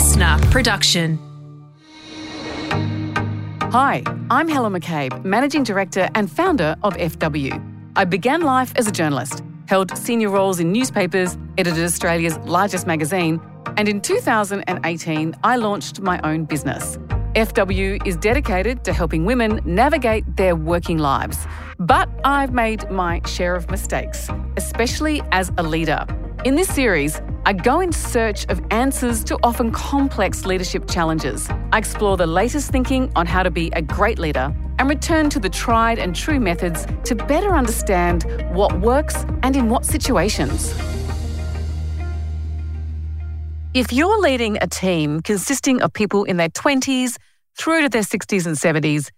listener production. Hi, I'm Helen McCabe, Managing Director and founder of FW. I began life as a journalist, held senior roles in newspapers, edited Australia's largest magazine, and in 2018, I launched my own business. FW is dedicated to helping women navigate their working lives. But I've made my share of mistakes, especially as a leader. In this series, I go in search of answers to often complex leadership challenges. I explore the latest thinking on how to be a great leader and return to the tried and true methods to better understand what works and in what situations. If you're leading a team consisting of people in their 20s through to their 60s and 70s,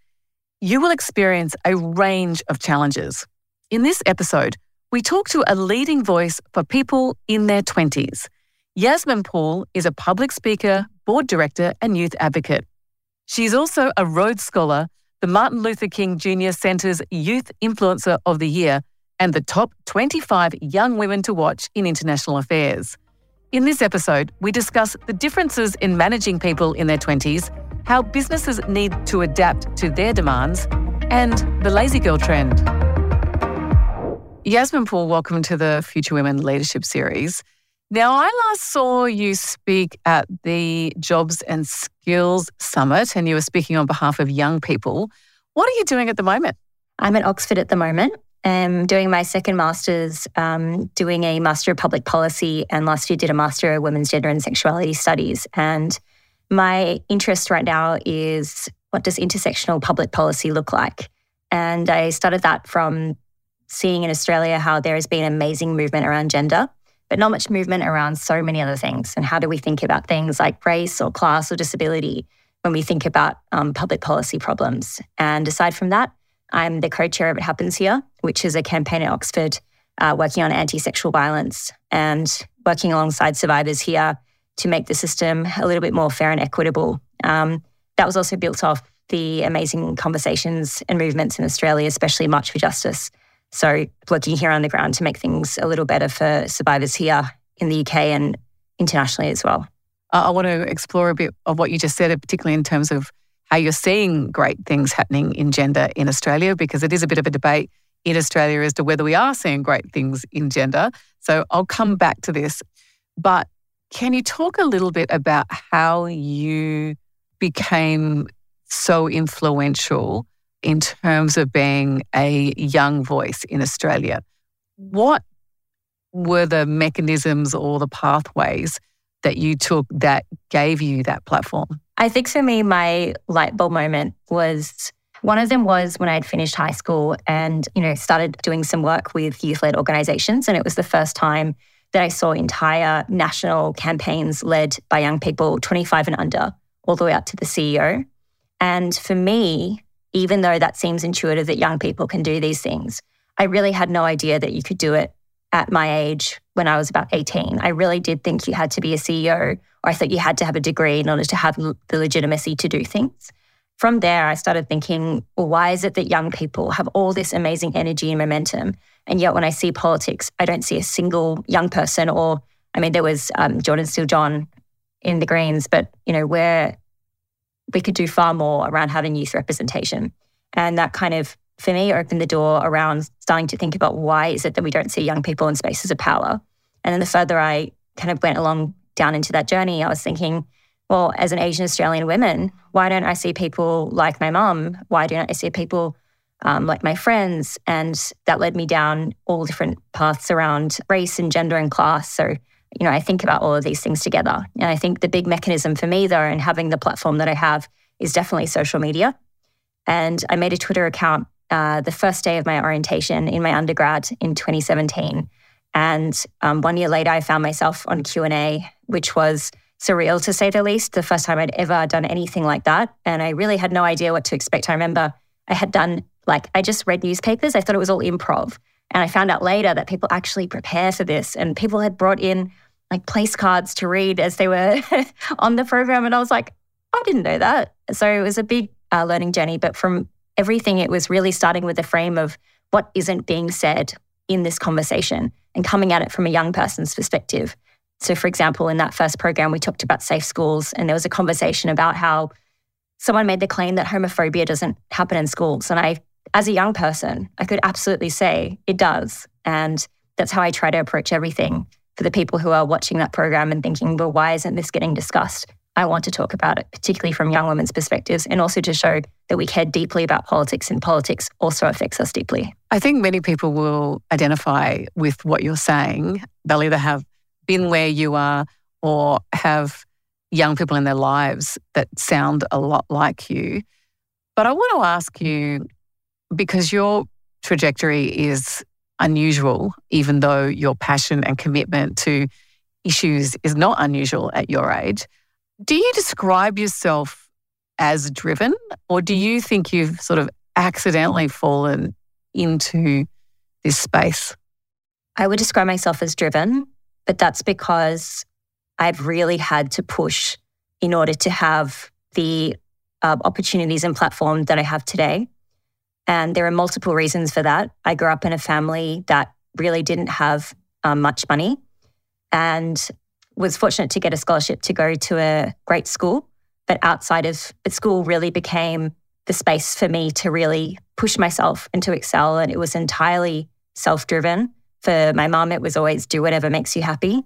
you will experience a range of challenges. In this episode, we talk to a leading voice for people in their 20s. Yasmin Poole is a public speaker, board director, and youth advocate. She's also a Rhodes Scholar, the Martin Luther King Jr. Center's Youth Influencer of the Year, and the top 25 young women to watch in international affairs. In this episode, we discuss the differences in managing people in their 20s, how businesses need to adapt to their demands, and the lazy girl trend. Yasmin Poole, welcome to the Future Women Leadership Series. Now, I last saw you speak at the Jobs and Skills Summit, and you were speaking on behalf of young people. What are you doing at the moment? I'm at Oxford at the moment. I'm doing my second master's, um, doing a Master of Public Policy, and last year did a Master of Women's Gender and Sexuality Studies. And my interest right now is what does intersectional public policy look like? And I started that from seeing in Australia how there has been amazing movement around gender, but not much movement around so many other things. And how do we think about things like race or class or disability when we think about um, public policy problems? And aside from that, I'm the co chair of It Happens Here, which is a campaign at Oxford uh, working on anti sexual violence and working alongside survivors here to make the system a little bit more fair and equitable. Um, that was also built off the amazing conversations and movements in Australia, especially March for Justice. So, working here on the ground to make things a little better for survivors here in the UK and internationally as well. I want to explore a bit of what you just said, particularly in terms of how you're seeing great things happening in gender in Australia, because it is a bit of a debate in Australia as to whether we are seeing great things in gender. So I'll come back to this. But can you talk a little bit about how you became so influential in terms of being a young voice in Australia? What were the mechanisms or the pathways that you took that gave you that platform? I think for me, my light bulb moment was one of them was when I had finished high school and, you know, started doing some work with youth led organizations. And it was the first time that I saw entire national campaigns led by young people, 25 and under, all the way up to the CEO. And for me, even though that seems intuitive that young people can do these things, I really had no idea that you could do it at my age when I was about 18. I really did think you had to be a CEO or I thought you had to have a degree in order to have the legitimacy to do things. From there, I started thinking, well, why is it that young people have all this amazing energy and momentum? And yet, when I see politics, I don't see a single young person or, I mean, there was um, Jordan Steele John in the Greens, but, you know, where we could do far more around having youth representation. And that kind of for me opened the door around starting to think about why is it that we don't see young people in spaces of power. And then the further I kind of went along down into that journey, I was thinking, well, as an Asian Australian woman, why don't I see people like my mum? Why don't I see people um, like my friends? And that led me down all different paths around race and gender and class. So, you know, I think about all of these things together. And I think the big mechanism for me, though, and having the platform that I have is definitely social media. And I made a Twitter account uh, the first day of my orientation in my undergrad in 2017. And um, one year later, I found myself on Q and A, which was surreal to say the least. The first time I'd ever done anything like that, and I really had no idea what to expect. I remember I had done like I just read newspapers. I thought it was all improv, and I found out later that people actually prepare for this, and people had brought in like place cards to read as they were on the program, and I was like, I didn't know that. So it was a big uh, learning journey. But from everything, it was really starting with the frame of what isn't being said in this conversation and coming at it from a young person's perspective. So, for example, in that first program, we talked about safe schools, and there was a conversation about how someone made the claim that homophobia doesn't happen in schools. And I, as a young person, I could absolutely say it does. And that's how I try to approach everything for the people who are watching that program and thinking, well, why isn't this getting discussed? I want to talk about it, particularly from young women's perspectives, and also to show that we care deeply about politics and politics also affects us deeply. I think many people will identify with what you're saying. They'll either have been where you are or have young people in their lives that sound a lot like you. But I want to ask you because your trajectory is unusual, even though your passion and commitment to issues is not unusual at your age. Do you describe yourself as driven, or do you think you've sort of accidentally fallen into this space? I would describe myself as driven, but that's because I've really had to push in order to have the uh, opportunities and platform that I have today. And there are multiple reasons for that. I grew up in a family that really didn't have um, much money and was fortunate to get a scholarship to go to a great school. But outside of the school, really became the space for me to really push myself and to excel. And it was entirely self driven. For my mom, it was always do whatever makes you happy.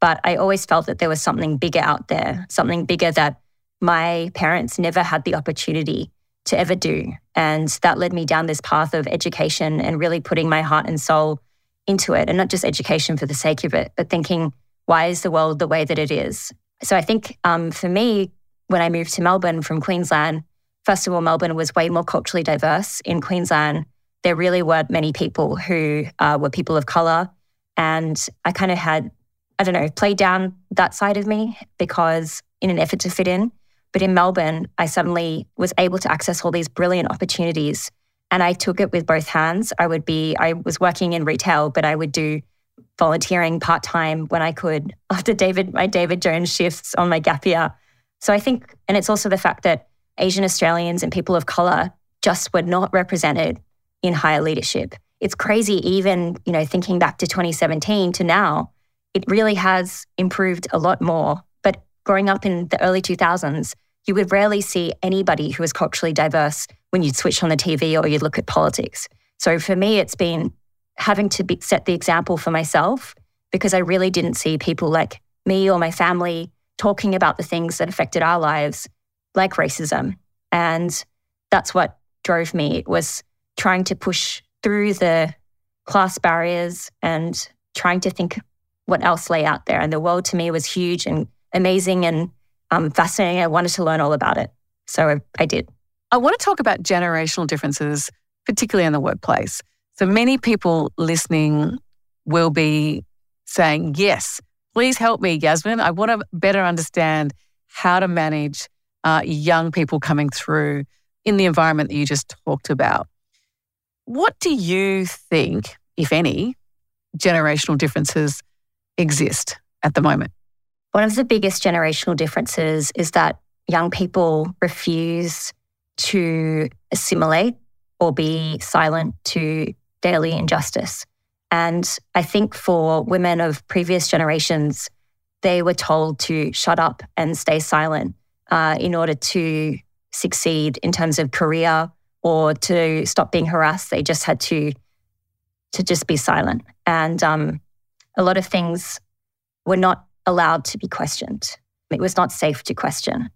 But I always felt that there was something bigger out there, something bigger that my parents never had the opportunity to ever do. And that led me down this path of education and really putting my heart and soul into it. And not just education for the sake of it, but thinking, why is the world the way that it is? So I think um, for me, when I moved to Melbourne from Queensland, first of all, Melbourne was way more culturally diverse. In Queensland, there really weren't many people who uh, were people of color. And I kind of had, I don't know, played down that side of me because in an effort to fit in. But in Melbourne, I suddenly was able to access all these brilliant opportunities. And I took it with both hands. I would be, I was working in retail, but I would do volunteering part time when I could after David, my David Jones shifts on my gap year. So I think, and it's also the fact that Asian Australians and people of color just were not represented in higher leadership. It's crazy, even, you know, thinking back to 2017 to now, it really has improved a lot more. Growing up in the early 2000s, you would rarely see anybody who was culturally diverse when you'd switch on the TV or you'd look at politics. So for me, it's been having to be, set the example for myself because I really didn't see people like me or my family talking about the things that affected our lives, like racism. And that's what drove me was trying to push through the class barriers and trying to think what else lay out there. And the world to me was huge and amazing and um, fascinating. I wanted to learn all about it. So I, I did. I want to talk about generational differences, particularly in the workplace. So many people listening will be saying, Yes, please help me, Yasmin. I want to better understand how to manage uh, young people coming through in the environment that you just talked about. What do you think, if any, generational differences exist at the moment? One of the biggest generational differences is that young people refuse to assimilate or be silent to daily injustice. And I think for women of previous generations, they were told to shut up and stay silent uh, in order to succeed in terms of career or to stop being harassed. They just had to to just be silent, and um, a lot of things were not allowed to be questioned. It was not safe to question.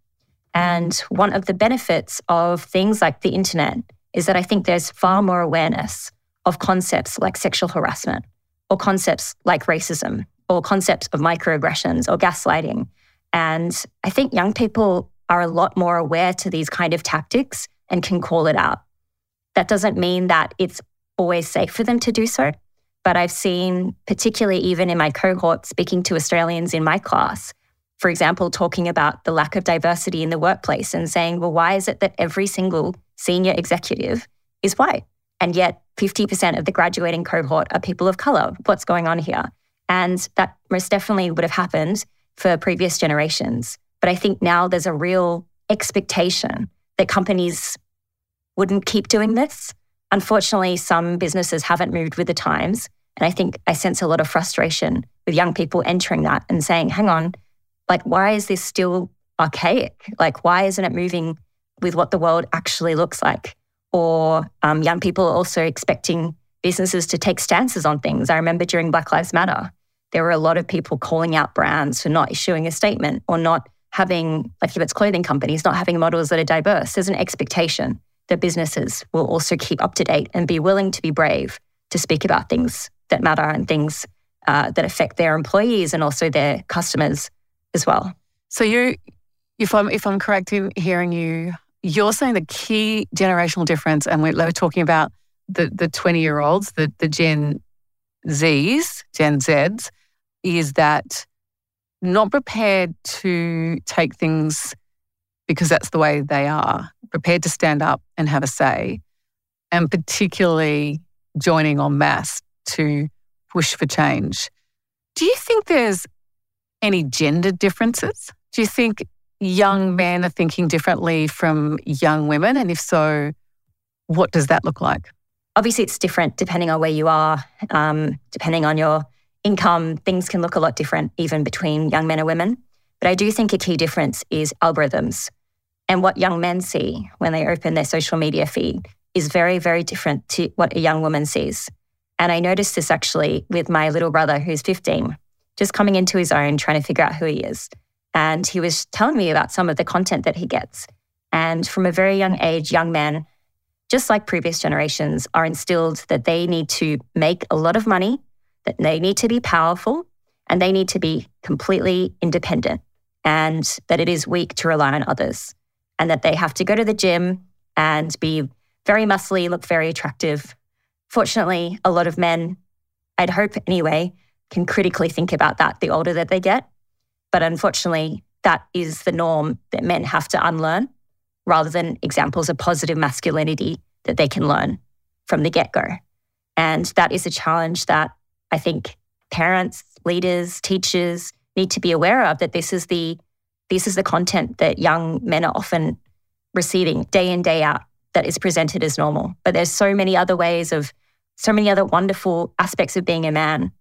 And one of the benefits of things like the internet is that I think there's far more awareness of concepts like sexual harassment or concepts like racism or concepts of microaggressions or gaslighting. And I think young people are a lot more aware to these kind of tactics and can call it out. That doesn't mean that it's always safe for them to do so. But I've seen, particularly even in my cohort, speaking to Australians in my class, for example, talking about the lack of diversity in the workplace and saying, well, why is it that every single senior executive is white? And yet 50% of the graduating cohort are people of color. What's going on here? And that most definitely would have happened for previous generations. But I think now there's a real expectation that companies wouldn't keep doing this. Unfortunately, some businesses haven't moved with the times. And I think I sense a lot of frustration with young people entering that and saying, hang on, like, why is this still archaic? Like, why isn't it moving with what the world actually looks like? Or um, young people also expecting businesses to take stances on things. I remember during Black Lives Matter, there were a lot of people calling out brands for not issuing a statement or not having, like if it's clothing companies, not having models that are diverse. There's an expectation that businesses will also keep up to date and be willing to be brave to speak about things that matter and things uh, that affect their employees and also their customers as well. So you, if I'm if I'm correct in hearing you, you're saying the key generational difference, and we're, talking about the the 20 year olds, the the Gen Zs, Gen Zs, is that not prepared to take things because that's the way they are, prepared to stand up and have a say, and particularly joining en masse to push for change. Do you think there's any gender differences? Do you think young men are thinking differently from young women? And if so, what does that look like? Obviously, it's different depending on where you are, um, depending on your income. Things can look a lot different, even between young men and women. But I do think a key difference is algorithms. And what young men see when they open their social media feed is very, very different to what a young woman sees. And I noticed this actually with my little brother, who's 15, just coming into his own, trying to figure out who he is. And he was telling me about some of the content that he gets. And from a very young age, young men, just like previous generations, are instilled that they need to make a lot of money, that they need to be powerful, and they need to be completely independent, and that it is weak to rely on others, and that they have to go to the gym and be very muscly, look very attractive. Fortunately, a lot of men, I'd hope anyway, can critically think about that the older that they get. But unfortunately, that is the norm that men have to unlearn rather than examples of positive masculinity that they can learn from the get go. And that is a challenge that I think parents, leaders, teachers need to be aware of that this is the this is the content that young men are often receiving day in day out that is presented as normal. But there's so many other ways of, so many other wonderful aspects of being a man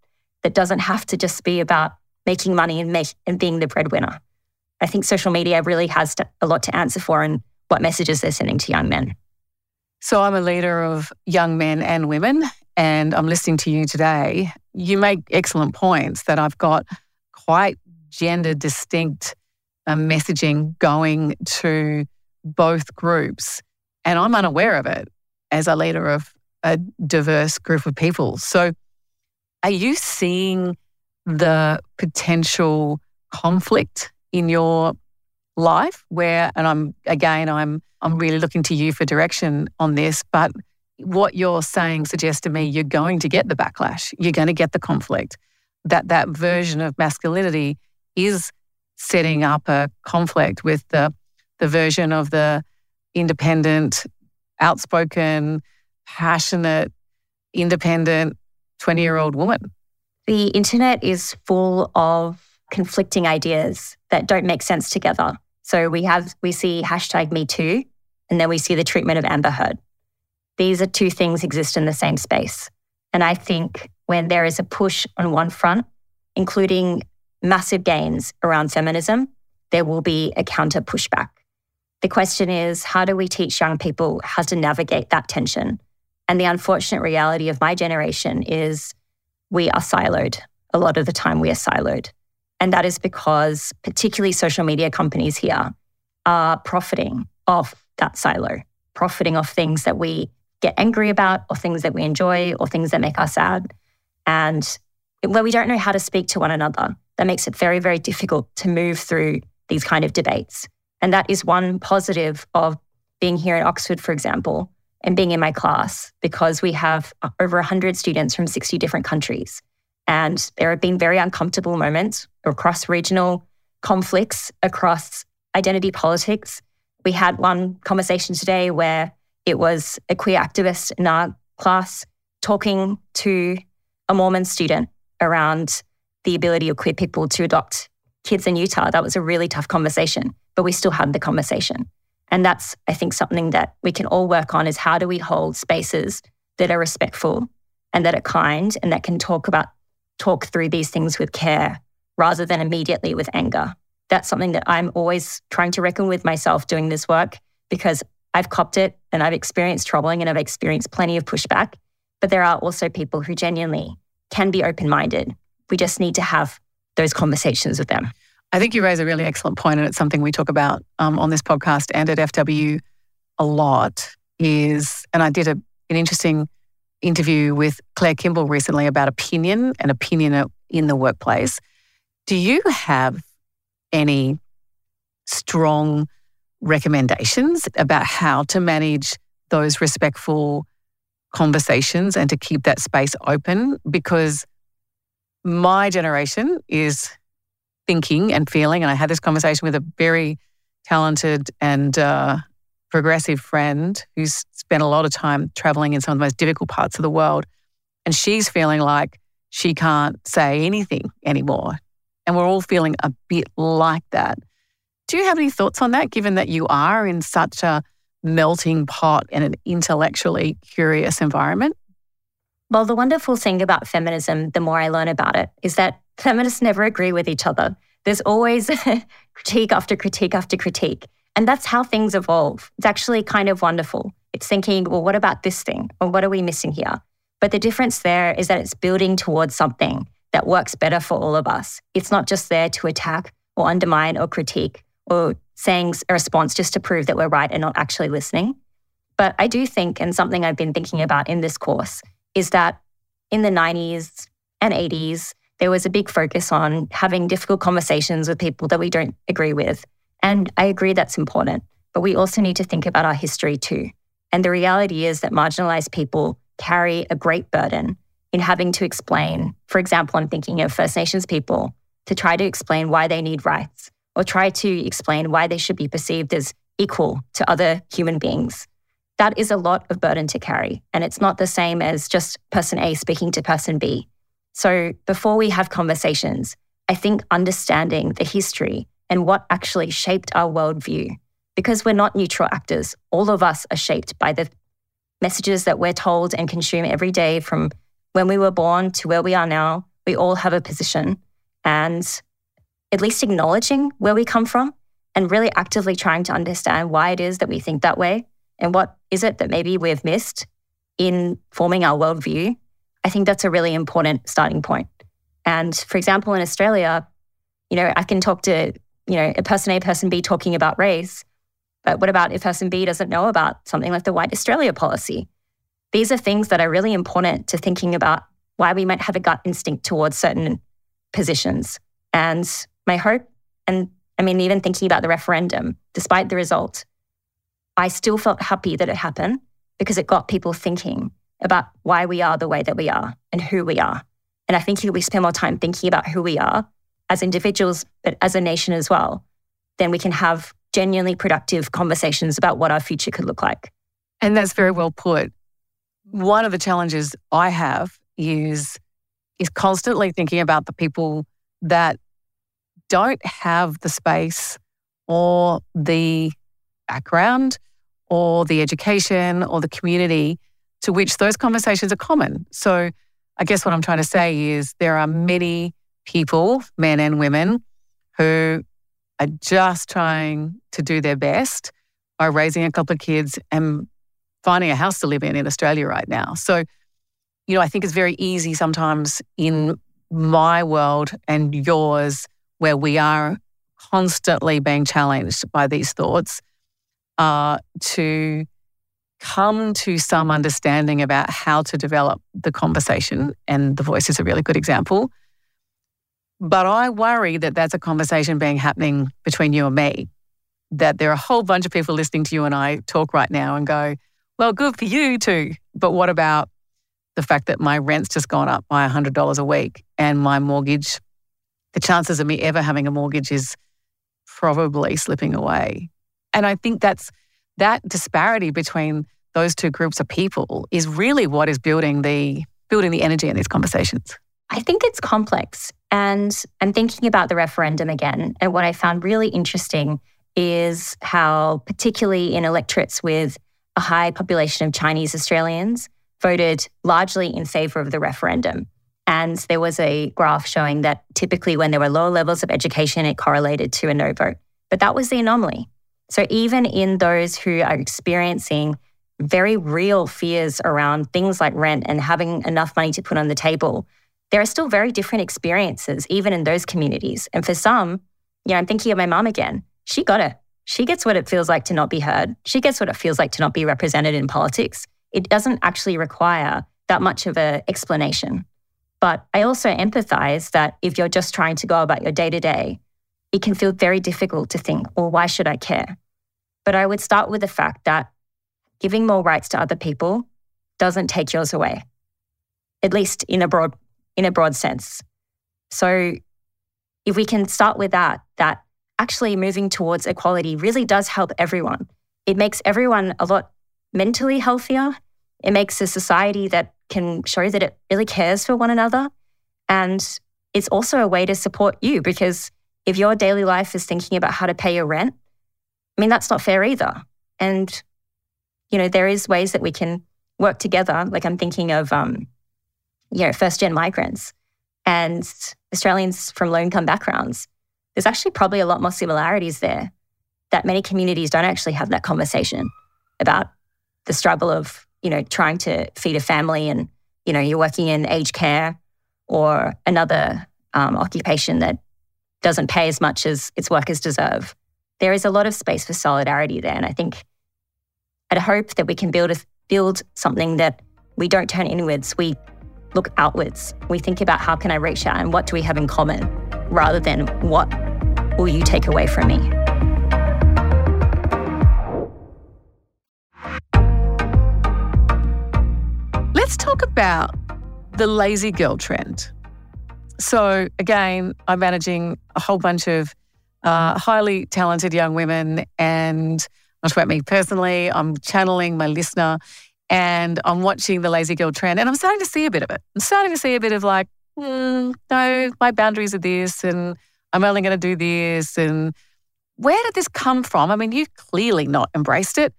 that doesn't have to just be about making money and, make, and being the breadwinner. I think social media really has to, a lot to answer for and what messages they're sending to young men. So I'm a leader of young men and women, and I'm listening to you today. You make excellent points that I've got quite gender distinct uh, messaging going to both groups. And I'm unaware of it as a leader of a diverse group of people. So, are you seeing the potential conflict in your life where and I'm again I'm I'm really looking to you for direction on this but what you're saying suggests to me you're going to get the backlash you're going to get the conflict that that version of masculinity is setting up a conflict with the the version of the independent, outspoken, passionate, independent 20 year old woman. The internet is full of conflicting ideas that don't make sense together. So we have we see hashtag me too, and then we see the treatment of Amber Heard. These are two things exist in the same space. And I think when there is a push on one front, including massive gains around feminism, there will be a counter pushback. The question is how do we teach young people how to navigate that tension? And the unfortunate reality of my generation is we are siloed. A lot of the time, we are siloed. And that is because, particularly social media companies here, are profiting off that silo, profiting off things that we get angry about, or things that we enjoy, or things that make us sad. And where we don't know how to speak to one another, that makes it very, very difficult to move through these kind of debates. And that is one positive of being here in Oxford, for example, and being in my class because we have uh, over 100 students from 60 different countries. And there have been very uncomfortable moments across regional conflicts, across identity politics. We had one conversation today where it was a queer activist in our class talking to a Mormon student around the ability of queer people to adopt kids in Utah. That was a really tough conversation but we still had the conversation. And that's, I think, something that we can all work on is how do we hold spaces that are respectful and that are kind and that can talk about talk through these things with care rather than immediately with anger. That's something that I'm always trying to reckon with myself doing this work because I've copped it and I've experienced troubling and I've experienced plenty of pushback. But there are also people who genuinely can be open minded. We just need to have those conversations with them. I think you raise a really excellent point, and it's something we talk about um, on this podcast and at FW a lot. Is and I did a, an interesting interview with Claire Kimball recently about opinion and opinion in the workplace. Do you have any strong recommendations about how to manage those respectful conversations and to keep that space open? Because my generation is thinking and feeling, and I had this conversation with a very talented and uh, progressive friend who's spent a lot of time traveling in some of the most difficult parts of the world. And she's feeling like she can't say anything anymore. And we're all feeling a bit like that. Do you have any thoughts on that, given that you are in such a melting pot and an intellectually curious environment? Well, the wonderful thing about feminism, the more I learn about it, is that feminists never agree with each other. There's always critique after critique after critique. And that's how things evolve. It's actually kind of wonderful. It's thinking, well, what about this thing? Or what are we missing here? But the difference there is that it's building towards something that works better for all of us. It's not just there to attack or undermine or critique or saying a response just to prove that we're right and not actually listening. But I do think, and something I've been thinking about in this course, is that in the 90s and 80s, there was a big focus on having difficult conversations with people that we don't agree with. And I agree that's important, but we also need to think about our history too. And the reality is that marginalized people carry a great burden in having to explain. For example, I'm thinking of First Nations people to try to explain why they need rights or try to explain why they should be perceived as equal to other human beings. That is a lot of burden to carry. And it's not the same as just person A speaking to person B. So before we have conversations, I think understanding the history and what actually shaped our worldview, because we're not neutral actors, all of us are shaped by the messages that we're told and consume every day from when we were born to where we are now. We all have a position. And at least acknowledging where we come from and really actively trying to understand why it is that we think that way and what is it that maybe we've missed in forming our worldview, I think that's a really important starting point. And for example, in Australia, you know, I can talk to, you know, a person A, person B talking about race, but what about if person B doesn't know about something like the White Australia policy? These are things that are really important to thinking about why we might have a gut instinct towards certain positions. And my hope, and I mean, even thinking about the referendum, despite the result, I still felt happy that it happened because it got people thinking about why we are the way that we are and who we are. And I think if we spend more time thinking about who we are as individuals, but as a nation as well, then we can have genuinely productive conversations about what our future could look like. And that's very well put. One of the challenges I have is is constantly thinking about the people that don't have the space or the background or the education or the community to which those conversations are common. So, I guess what I'm trying to say is there are many people, men and women, who are just trying to do their best by raising a couple of kids and finding a house to live in in Australia right now. So, you know, I think it's very easy sometimes in my world and yours where we are constantly being challenged by these thoughts uh, to come to some understanding about how to develop the conversation. And the voice is a really good example. But I worry that that's a conversation being happening between you and me. That there are a whole bunch of people listening to you and I talk right now and go, well, good for you too. But what about the fact that my rent's just gone up by $100 a week and my mortgage the chances of me ever having a mortgage is probably slipping away. And I think that's that disparity between those two groups of people is really what is building the building the energy in these conversations. I think it's complex. And I'm thinking about the referendum again. And what I found really interesting is how, particularly in electorates with a high population of Chinese Australians, voted largely in favor of the referendum. And there was a graph showing that typically when there were low levels of education, it correlated to a no vote. But that was the anomaly. So even in those who are experiencing very real fears around things like rent and having enough money to put on the table, there are still very different experiences, even in those communities. And for some, you know, I'm thinking of my mom again. She got it. She gets what it feels like to not be heard. She gets what it feels like to not be represented in politics. It doesn't actually require that much of an explanation. But I also empathize that if you're just trying to go about your day to day, it can feel very difficult to think, well, why should I care? But I would start with the fact that giving more rights to other people doesn't take yours away, at least in a broad, in a broad sense. So if we can start with that, that actually moving towards equality really does help everyone. It makes everyone a lot mentally healthier. It makes a society that can show that it really cares for one another. And it's also a way to support you because if your daily life is thinking about how to pay your rent, I mean, that's not fair either. And, you know, there is ways that we can work together. Like I'm thinking of, um, you know, first gen migrants and Australians from low income backgrounds. There's actually probably a lot more similarities there that many communities don't actually have that conversation about the struggle of, you know, trying to feed a family and, you know, you're working in aged care or another um, occupation that doesn't pay as much as its workers deserve. There is a lot of space for solidarity there. And I think I'd hope that we can build a, build something that we don't turn inwards. We look outwards. We think about how can I reach out and what do we have in common rather than what will you take away from me. Let's talk about the lazy girl trend. So, again, I'm managing a whole bunch of uh, highly talented young women, and not about me personally, I'm channeling my listener and I'm watching the lazy girl trend, and I'm starting to see a bit of it. I'm starting to see a bit of like, mm, no, my boundaries are this, and I'm only going to do this. And where did this come from? I mean, you've clearly not embraced it.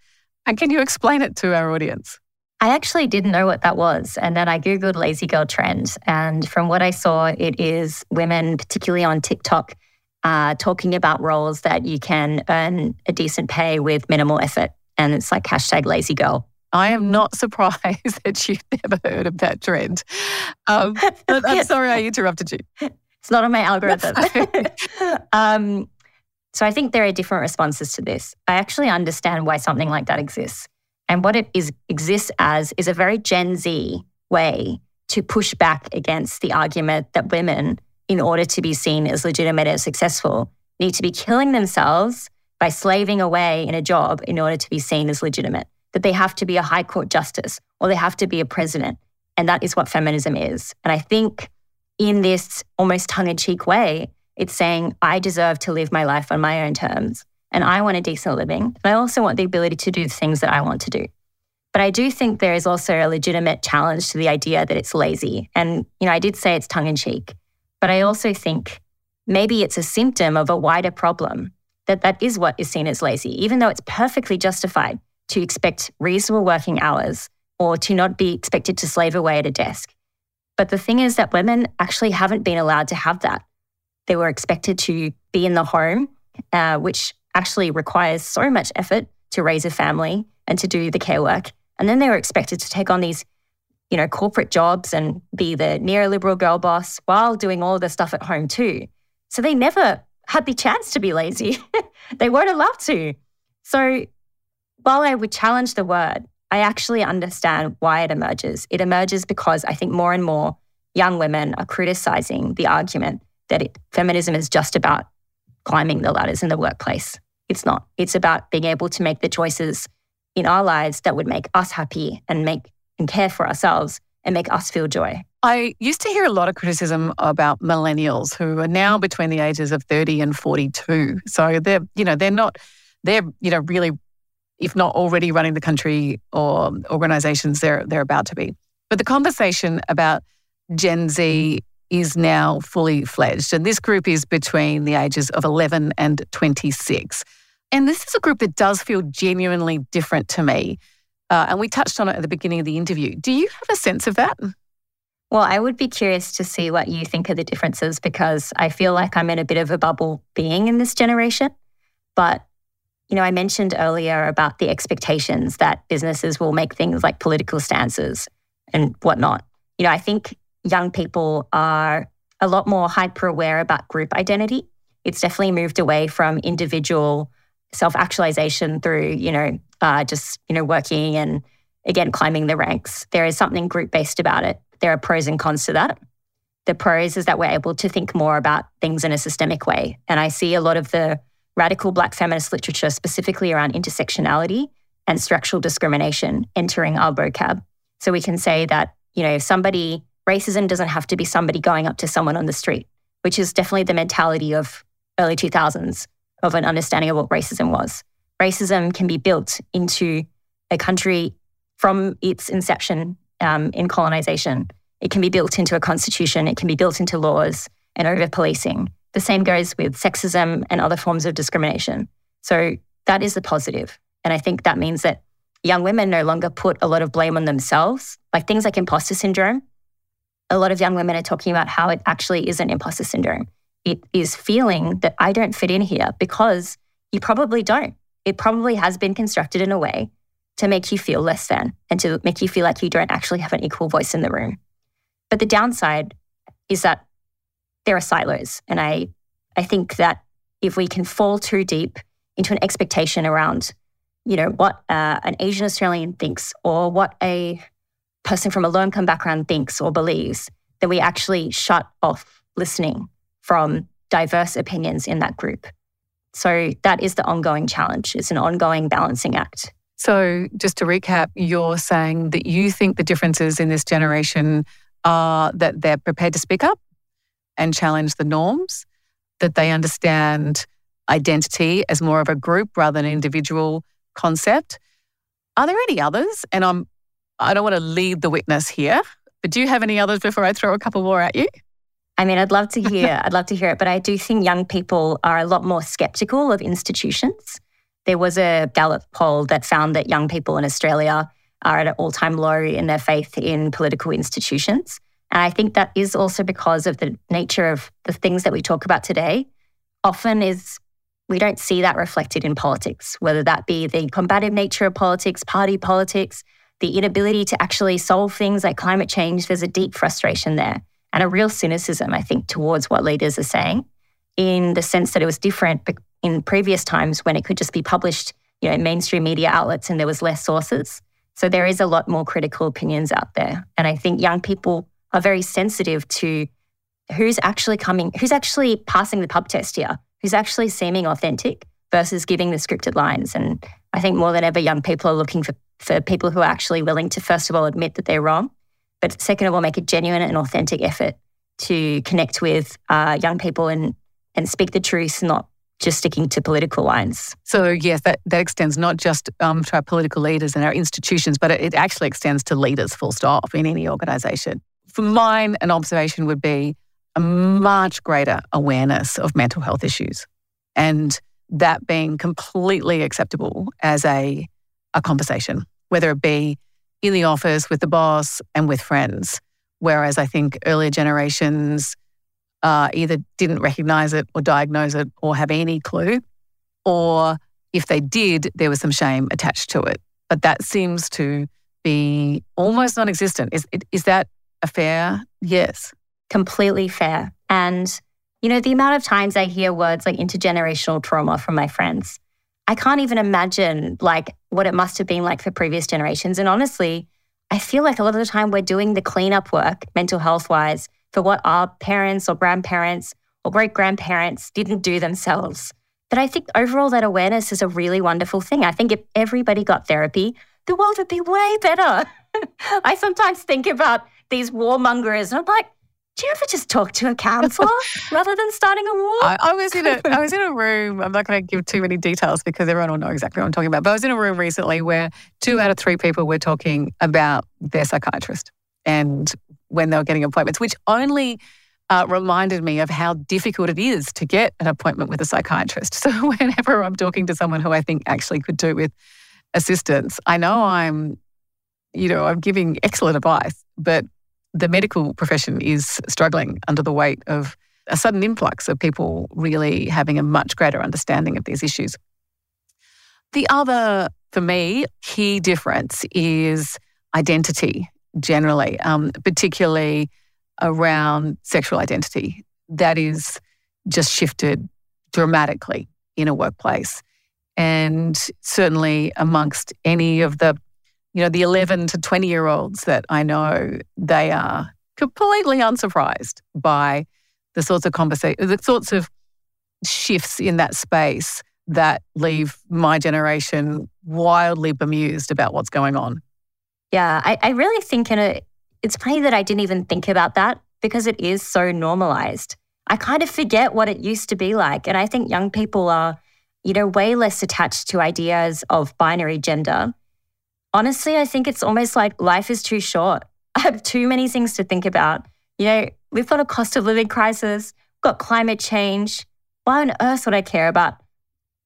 And can you explain it to our audience? I actually didn't know what that was. And then I Googled lazy girl trend. And from what I saw, it is women, particularly on TikTok, uh, talking about roles that you can earn a decent pay with minimal effort. And it's like hashtag lazy girl. I am not surprised that you've never heard of that trend. Um, I'm sorry I interrupted you. It's not on my algorithm. um, so I think there are different responses to this. I actually understand why something like that exists. And what it is exists as is a very Gen Z way to push back against the argument that women, in order to be seen as legitimate and successful, need to be killing themselves by slaving away in a job in order to be seen as legitimate that they have to be a high court justice or they have to be a president. And that is what feminism is. And I think in this almost tongue in cheek way, it's saying, I deserve to live my life on my own terms and I want a decent living. And I also want the ability to do the things that I want to do. But I do think there is also a legitimate challenge to the idea that it's lazy. And, you know, I did say it's tongue in cheek, but I also think maybe it's a symptom of a wider problem that that is what is seen as lazy, even though it's perfectly justified to expect reasonable working hours or to not be expected to slave away at a desk. But the thing is that women actually haven't been allowed to have that. They were expected to be in the home, uh, which actually requires so much effort to raise a family and to do the care work. And then they were expected to take on these, you know, corporate jobs and be the neoliberal girl boss while doing all the stuff at home too. So they never had the chance to be lazy. they weren't allowed to. So while I would challenge the word, I actually understand why it emerges. It emerges because I think more and more young women are criticizing the argument that it, feminism is just about climbing the ladders in the workplace. It's not. It's about being able to make the choices in our lives that would make us happy and make and care for ourselves and make us feel joy. I used to hear a lot of criticism about millennials who are now mm. between the ages of 30 and 42. So they're, you know, they're not they're, you know, really if not already running the country or organizations they're, they're about to be. But the conversation about Gen Z mm. Is now fully fledged. And this group is between the ages of 11 and 26. And this is a group that does feel genuinely different to me. Uh, and we touched on it at the beginning of the interview. Do you have a sense of that? Well, I would be curious to see what you think are the differences because I feel like I'm in a bit of a bubble being in this generation. But, you know, I mentioned earlier about the expectations that businesses will make things like political stances and whatnot. You know, I think young people are a lot more hyper aware about group identity. It's definitely moved away from individual self actualization through, you know, uh, just, you know, working and again, climbing the ranks. There is something group based about it. There are pros and cons to that. The pros is that we're able to think more about things in a systemic way. And I see a lot of the radical Black feminist literature, specifically around intersectionality and structural discrimination, entering our vocab. So we can say that, you know, if somebody, racism doesn't have to be somebody going up to someone on the street, which is definitely the mentality of early 2000s of an understanding of what racism was. Racism can be built into a country from its inception um, in colonization. It can be built into a constitution, it can be built into laws and over policing. The same goes with sexism and other forms of discrimination. So that is the positive. And I think that means that young women no longer put a lot of blame on themselves, like things like imposter syndrome. A lot of young women are talking about how it actually isn't imposter syndrome. It is feeling that I don't fit in here because you probably don't. It probably has been constructed in a way to make you feel less than and to make you feel like you don't actually have an equal voice in the room. But the downside is that there are silos. And I, I think that if we can fall too deep into an expectation around, you know, what uh, an Asian Australian thinks or what a person from a low income background thinks or believes, then we actually shut off listening from diverse opinions in that group. So that is the ongoing challenge. It's an ongoing balancing act. So, just to recap, you're saying that you think the differences in this generation are that they're prepared to speak up and challenge the norms, that they understand identity as more of a group rather than an individual concept. Are there any others? And I'm I don't want to lead the witness here, but do you have any others before I throw a couple more at you? I mean, I'd love to hear, I'd love to hear it, but I do think young people are a lot more skeptical of institutions. There was a Gallup poll that found that young people in Australia are at an all time low in their faith in political institutions. And I think that is also because of the nature of the things that we talk about today. Often is we don't see that reflected in politics, whether that be the combative nature of politics, party politics, the inability to actually solve things like climate change. There's a deep frustration there and a real cynicism, I think, towards what leaders are saying in the sense that it was different in previous times when it could just be published, you know, in mainstream media outlets and there was less sources. So there is a lot more critical opinions out there. And I think young people are very sensitive to who's actually coming, who's actually passing the pub test here, who's actually seeming authentic versus giving the scripted lines. And I think more than ever, young people are looking for, for people who are actually willing to, first of all, admit that they're wrong, but second of all, make a genuine and authentic effort to connect with uh, young people and, and speak the truth, not just sticking to political lines. So, yes, that, that extends not just um, to our political leaders and our institutions, but it, it actually extends to leaders, full stop, in any organisation. For mine, an observation would be a much greater awareness of mental health issues and that being completely acceptable as a, a conversation, whether it be in the office with the boss and with friends. Whereas I think earlier generations uh, either didn't recognize it or diagnose it or have any clue, or if they did, there was some shame attached to it. But that seems to be almost non existent. Is, is that a fair yes? Completely fair. And, you know, the amount of times I hear words like intergenerational trauma from my friends, I can't even imagine like what it must have been like for previous generations. And honestly, I feel like a lot of the time we're doing the cleanup work, mental health wise, for what our parents or grandparents or great grandparents didn't do themselves. But I think overall, that awareness is a really wonderful thing. I think if everybody got therapy, the world would be way better. I sometimes think about these warmongers and I'm like, do you ever just talk to a counselor rather than starting a war? I, I, was in a I was in a room. I'm not going to give too many details because everyone will know exactly what I'm talking about. But I was in a room recently where two out of three people were talking about their psychiatrist and when they were getting appointments, which only uh, reminded me of how difficult it is to get an appointment with a psychiatrist. So whenever I'm talking to someone who I think actually could do with assistance. I know I'm, you know, I'm giving excellent advice, but the medical profession is struggling under the weight of a sudden influx of people really having a much greater understanding of these issues. The other, for me, key difference is identity generally, um, particularly around sexual identity. That is just shifted dramatically in a workplace. And certainly amongst any of the, you know, the 11 to 20 year olds that I know, they are completely unsurprised by the sorts of conversation, the sorts of shifts in that space that leave my generation wildly bemused about what's going on. Yeah, I, I really think in a, it's funny that I didn't even think about that because it is so normalized. I kind of forget what it used to be like. And I think young people are, you know, way less attached to ideas of binary gender. Honestly, I think it's almost like life is too short. I have too many things to think about. You know, we've got a cost of living crisis, we've got climate change. Why on earth would I care about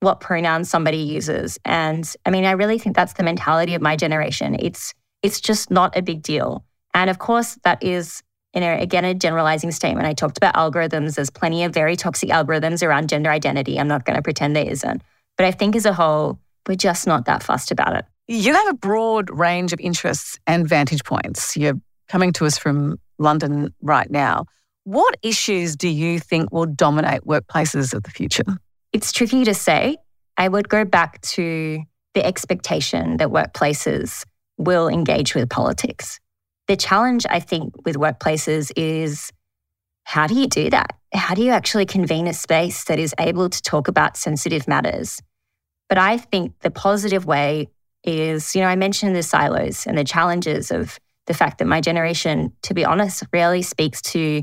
what pronouns somebody uses? And I mean, I really think that's the mentality of my generation. It's it's just not a big deal. And of course, that is you know, again, a generalizing statement. I talked about algorithms. There's plenty of very toxic algorithms around gender identity. I'm not going to pretend there isn't. But I think as a whole, we're just not that fussed about it. You have a broad range of interests and vantage points. You're coming to us from London right now. What issues do you think will dominate workplaces of the future? It's tricky to say. I would go back to the expectation that workplaces will engage with politics. The challenge, I think, with workplaces is how do you do that? How do you actually convene a space that is able to talk about sensitive matters? But I think the positive way is, you know, I mentioned the silos and the challenges of the fact that my generation, to be honest, rarely speaks to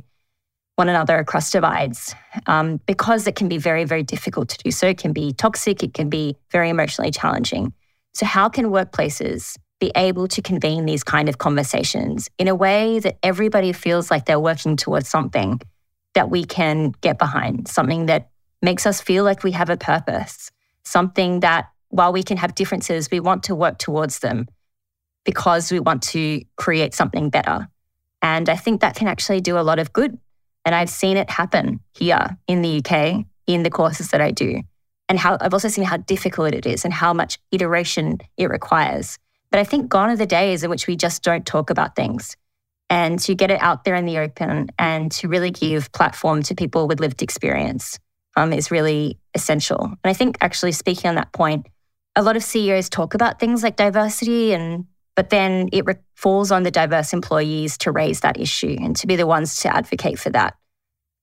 one another across divides um, because it can be very, very difficult to do so. It can be toxic, it can be very emotionally challenging. So, how can workplaces be able to convene these kind of conversations in a way that everybody feels like they're working towards something that we can get behind, something that makes us feel like we have a purpose, something that while we can have differences, we want to work towards them because we want to create something better. And I think that can actually do a lot of good. And I've seen it happen here in the UK in the courses that I do. And how I've also seen how difficult it is and how much iteration it requires. But I think gone are the days in which we just don't talk about things. And to get it out there in the open and to really give platform to people with lived experience um, is really essential. And I think actually speaking on that point, a lot of CEOs talk about things like diversity and but then it re- falls on the diverse employees to raise that issue and to be the ones to advocate for that.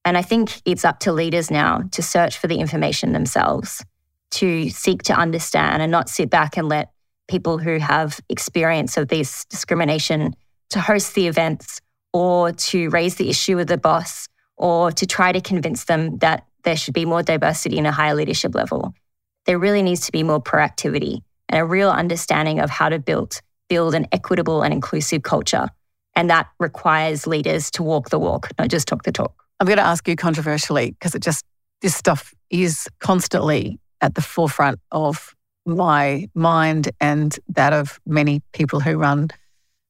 And I think it's up to leaders now to search for the information themselves, to seek to understand and not sit back and let people who have experience of this discrimination to host the events or to raise the issue with the boss or to try to convince them that there should be more diversity in a higher leadership level. There really needs to be more proactivity and a real understanding of how to build build an equitable and inclusive culture. And that requires leaders to walk the walk, not just talk the talk. I'm going to ask you controversially because it just this stuff is constantly at the forefront of my mind and that of many people who run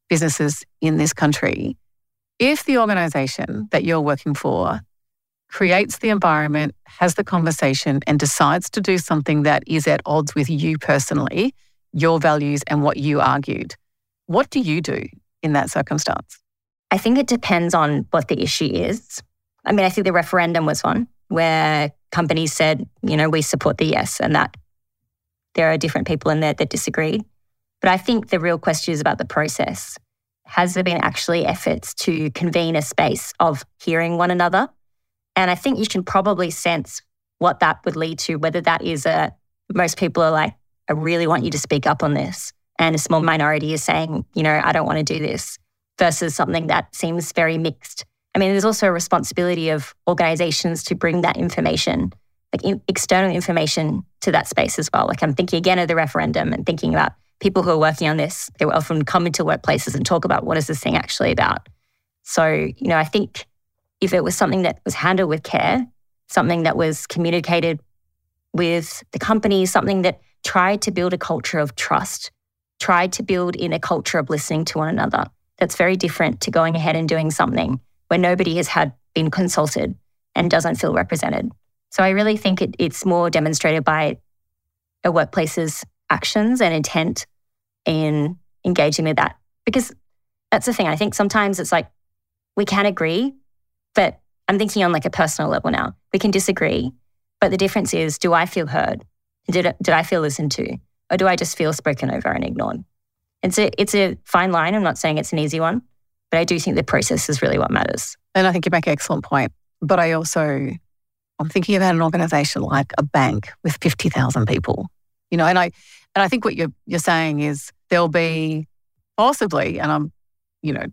businesses in this country. If the organization that you're working for creates the environment, has the conversation, and decides to do something that is at odds with you personally, your values, and what you argued, what do you do in that circumstance? I think it depends on what the issue is. I mean, I think the referendum was one where companies said, you know, we support the yes, and that there are different people in there that disagree. But I think the real question is about the process. Has there been actually efforts to convene a space of hearing one another? And I think you can probably sense what that would lead to, whether that is a most people are like, I really want you to speak up on this. And a small minority is saying, you know, I don't want to do this, versus something that seems very mixed. I mean, there's also a responsibility of organizations to bring that information like in, external information to that space as well. Like I'm thinking again of the referendum and thinking about people who are working on this. They often come into workplaces and talk about what is this thing actually about. So, you know, I think if it was something that was handled with care, something that was communicated with the company, something that tried to build a culture of trust, tried to build in a culture of listening to one another. That's very different to going ahead and doing something where nobody has had been consulted and doesn't feel represented. So I really think it, it's more demonstrated by a workplace's actions and intent in engaging with that. Because that's the thing. I think sometimes it's like we can agree, but I'm thinking on like a personal level now. We can disagree, but the difference is do I feel heard? Did, did I feel listened to? Or do I just feel spoken over and ignored? It's a, it's a fine line. I'm not saying it's an easy one, but I do think the process is really what matters. And I think you make an excellent point. But I also, I'm thinking about an organization like a bank with 50,000 people, you know, and I, and I think what you're, you're saying is there'll be possibly, and I'm, you know,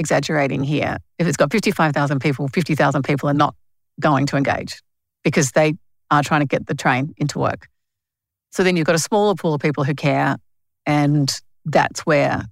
exaggerating here, if it's got 55,000 people, 50,000 people are not going to engage because they are trying to get the train into work. So then you've got a smaller pool of people who care, and that's where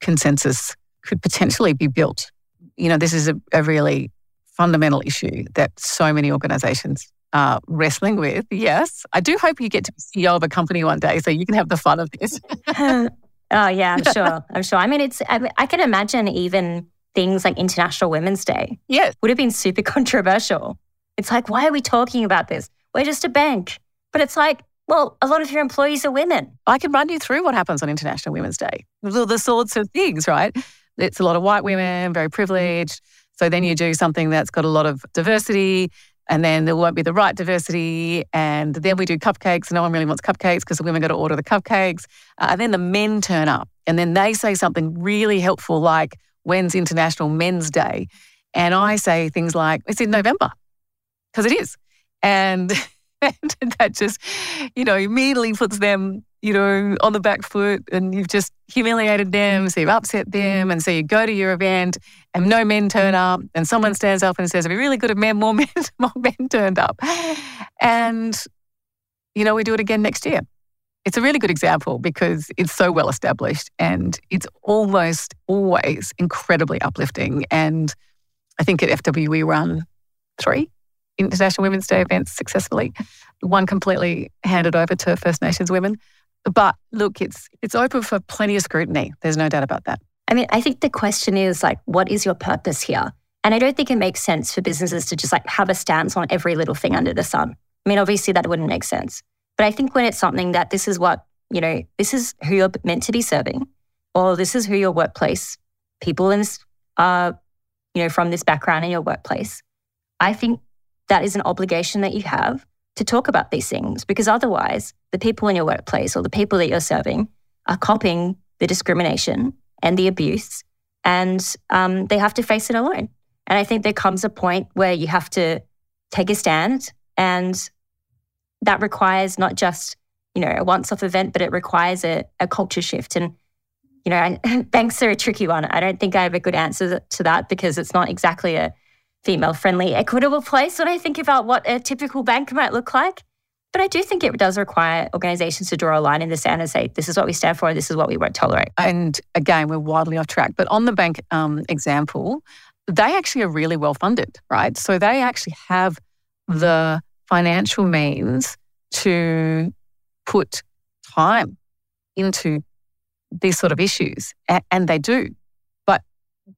consensus could potentially be built. You know, this is a, a really fundamental issue that so many organizations are wrestling with. Yes, I do hope you get to be CEO of a company one day so you can have the fun of this. oh, yeah, I'm sure. I'm sure. I mean, it's, I, I can imagine even things like International Women's Day. Yes. Would have been super controversial. It's like, why are we talking about this? We're just a bank. But it's like, well, a lot of your employees are women. I can run you through what happens on International Women's Day. The, the sorts of things, right? It's a lot of white women, very privileged. So then you do something that's got a lot of diversity, and then there won't be the right diversity. And then we do cupcakes. No one really wants cupcakes because the women got to order the cupcakes. Uh, and then the men turn up, and then they say something really helpful like, When's International Men's Day? And I say things like, It's in November, because it is. And, and that just, you know, immediately puts them you know, on the back foot and you've just humiliated them, so you've upset them. And so you go to your event and no men turn up and someone stands up and says, it'd be really good if men, more men, more men turned up. And, you know, we do it again next year. It's a really good example because it's so well established and it's almost always incredibly uplifting. And I think at FW we run three International Women's Day events successfully. One completely handed over to First Nations women. But look, it's it's open for plenty of scrutiny. There's no doubt about that. I mean, I think the question is like, what is your purpose here? And I don't think it makes sense for businesses to just like have a stance on every little thing under the sun. I mean, obviously that wouldn't make sense. But I think when it's something that this is what, you know, this is who you're meant to be serving, or this is who your workplace people in this are, you know, from this background in your workplace, I think that is an obligation that you have to talk about these things because otherwise, the people in your workplace or the people that you're serving are copying the discrimination and the abuse, and um, they have to face it alone. And I think there comes a point where you have to take a stand, and that requires not just you know a once-off event, but it requires a, a culture shift. And you know, banks are a tricky one. I don't think I have a good answer to that because it's not exactly a female friendly, equitable place when I think about what a typical bank might look like. But I do think it does require organizations to draw a line in the sand and say, this is what we stand for, this is what we won't tolerate. And again, we're wildly off track. But on the bank um, example, they actually are really well funded, right? So they actually have the financial means to put time into these sort of issues, and they do. But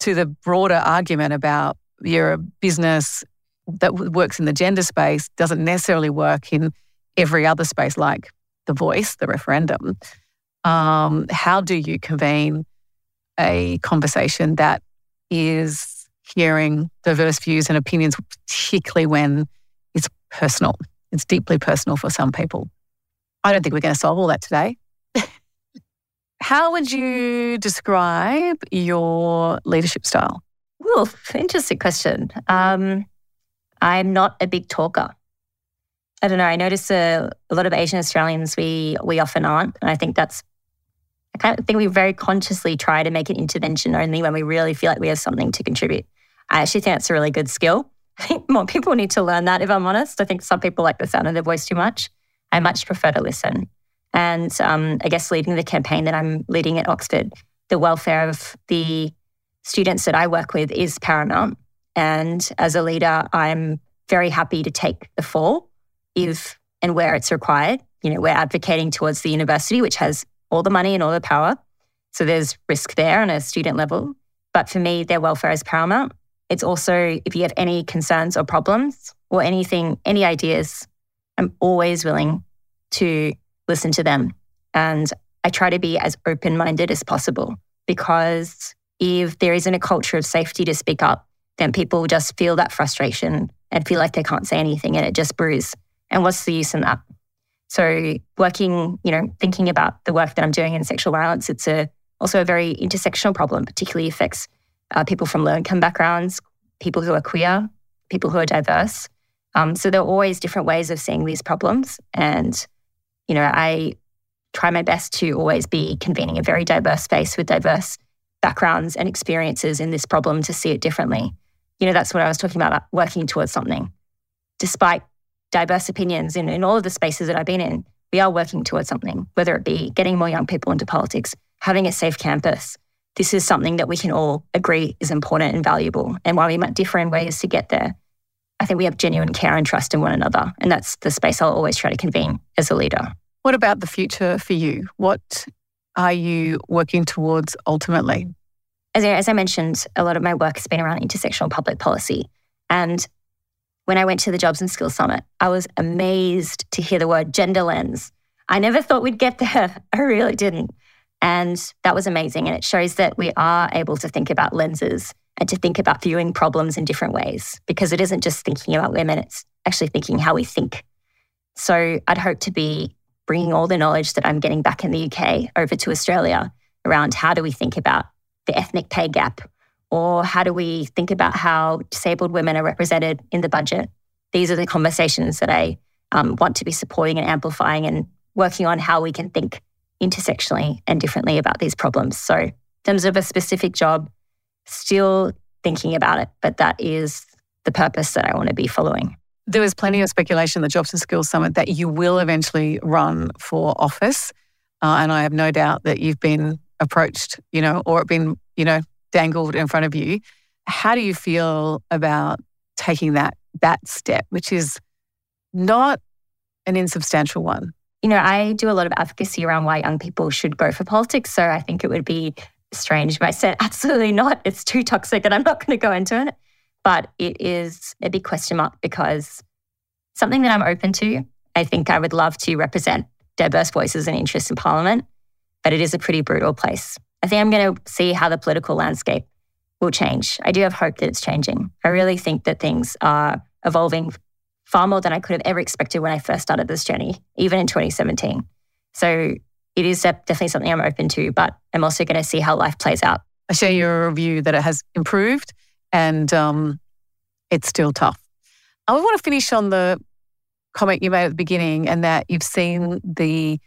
to the broader argument about you're a business that works in the gender space doesn't necessarily work in every other space, like the voice, the referendum. Um, how do you convene a conversation that is hearing diverse views and opinions, particularly when it's personal? It's deeply personal for some people. I don't think we're going to solve all that today. How would you describe your leadership style? Ooh, interesting question. Um, I'm not a big talker. I don't know. I notice a, a, lot of Asian Australians we we often aren't, and I think that's. I kind of think we very consciously try to make an intervention only when we really feel like we have something to contribute. I actually think that's a really good skill. I think more people need to learn that. If I'm honest, I think some people like the sound of their voice too much. I much prefer to listen. And um, I guess leading the campaign that I'm leading at Oxford, the welfare of the students that I work with is paramount. And as a leader, I'm very happy to take the fall if and where it's required. You know, we're advocating towards the university, which has all the money and all the power. So there's risk there on a student level. But for me, their welfare is paramount. It's also if you have any concerns or problems or anything, any ideas, I'm always willing to listen to them. And I try to be as open minded as possible because if there isn't a culture of safety to speak up, then people just feel that frustration and feel like they can't say anything and it just brews. And what's the use in that? So working, you know, thinking about the work that I'm doing in sexual violence, it's a also a very intersectional problem, particularly affects uh, people from low income backgrounds, people who are queer, people who are diverse. Um, so there are always different ways of seeing these problems. And, you know, I try my best to always be convening a very diverse space with diverse backgrounds and experiences in this problem to see it differently. You know, that's what I was talking about, working towards something. Despite diverse opinions in, in all of the spaces that I've been in, we are working towards something, whether it be getting more young people into politics, having a safe campus. This is something that we can all agree is important and valuable. And while we might differ in ways to get there, I think we have genuine care and trust in one another. And that's the space I'll always try to convene as a leader. What about the future for you? What are you working towards ultimately? As I, as I mentioned, a lot of my work has been around intersectional public policy. And when I went to the Jobs and Skills Summit, I was amazed to hear the word gender lens. I never thought we'd get there. I really didn't. And that was amazing. And it shows that we are able to think about lenses and to think about viewing problems in different ways because it isn't just thinking about women, it's actually thinking how we think. So I'd hope to be bringing all the knowledge that I'm getting back in the UK over to Australia around how do we think about the ethnic pay gap or how do we think about how disabled women are represented in the budget. These are the conversations that I um, want to be supporting and amplifying and working on how we can think intersectionally and differently about these problems. So, in terms of a specific job, still thinking about it, but that is the purpose that I want to be following. There was plenty of speculation at the Jobs and Skills Summit that you will eventually run for office. Uh, and I have no doubt that you've been approached, you know, or been, you know, dangled in front of you. How do you feel about taking that that step, which is not an insubstantial one? You know, I do a lot of advocacy around why young people should go for politics. So I think it would be strange if I said, absolutely not. It's too toxic and I'm not going to go into it. But it is a big question mark because something that I'm open to. I think I would love to represent diverse voices and interests in Parliament, but it is a pretty brutal place. I think I'm going to see how the political landscape will change. I do have hope that it's changing. I really think that things are evolving far more than I could have ever expected when I first started this journey, even in 2017. So it is definitely something I'm open to, but I'm also going to see how life plays out. I share your view that it has improved and um, it's still tough. I want to finish on the comment you made at the beginning and that you've seen the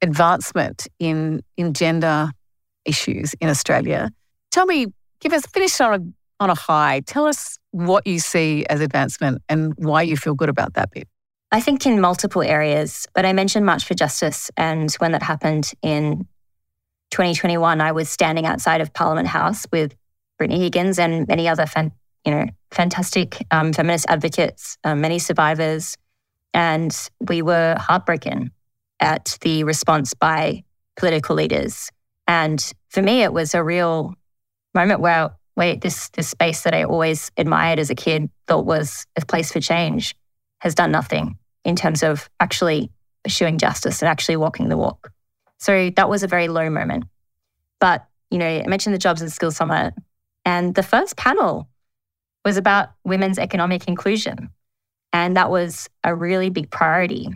advancement in, in gender issues in Australia. Tell me, give us, finish on a, on a high. Tell us what you see as advancement and why you feel good about that bit. I think in multiple areas, but I mentioned March for Justice. And when that happened in 2021, I was standing outside of Parliament House with Brittany Higgins and many other fan, you know, fantastic um, feminist advocates, um, many survivors. And we were heartbroken at the response by political leaders and for me, it was a real moment where, wait, this, this space that I always admired as a kid, thought was a place for change, has done nothing in terms of actually pursuing justice and actually walking the walk. So that was a very low moment. But, you know, I mentioned the Jobs and Skills Summit, and the first panel was about women's economic inclusion. And that was a really big priority.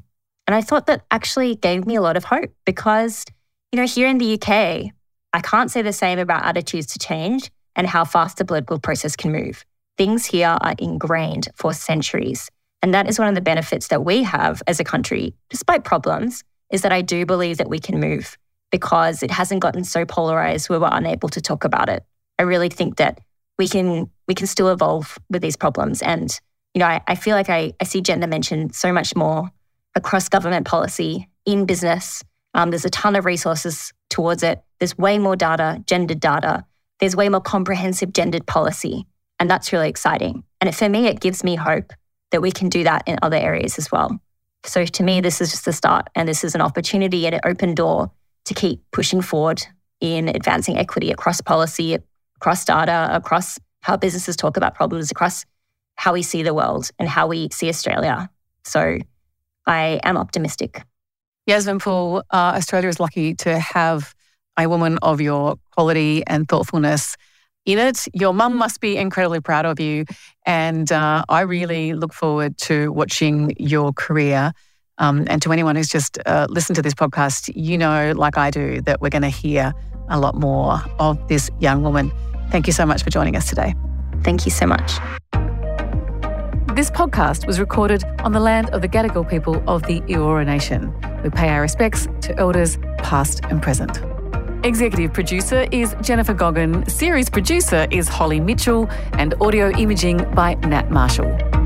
And I thought that actually gave me a lot of hope because you know, here in the UK, I can't say the same about attitudes to change and how fast the political process can move. Things here are ingrained for centuries. And that is one of the benefits that we have as a country, despite problems, is that I do believe that we can move because it hasn't gotten so polarized where we're unable to talk about it. I really think that we can we can still evolve with these problems. And, you know, I, I feel like I, I see gender mentioned so much more across government policy, in business, um, there's a ton of resources towards it. There's way more data, gendered data. There's way more comprehensive gendered policy. And that's really exciting. And for me, it gives me hope that we can do that in other areas as well. So to me, this is just the start and this is an opportunity and an open door to keep pushing forward in advancing equity across policy, across data, across how businesses talk about problems, across how we see the world and how we see Australia. So I am optimistic. Yasmin Poole, uh, Australia is lucky to have a woman of your quality and thoughtfulness in it. Your mum must be incredibly proud of you. And uh, I really look forward to watching your career. Um, and to anyone who's just uh, listened to this podcast, you know, like I do, that we're going to hear a lot more of this young woman. Thank you so much for joining us today. Thank you so much. This podcast was recorded on the land of the Gadigal people of the Eora Nation. We pay our respects to elders past and present. Executive producer is Jennifer Goggin, series producer is Holly Mitchell, and audio imaging by Nat Marshall.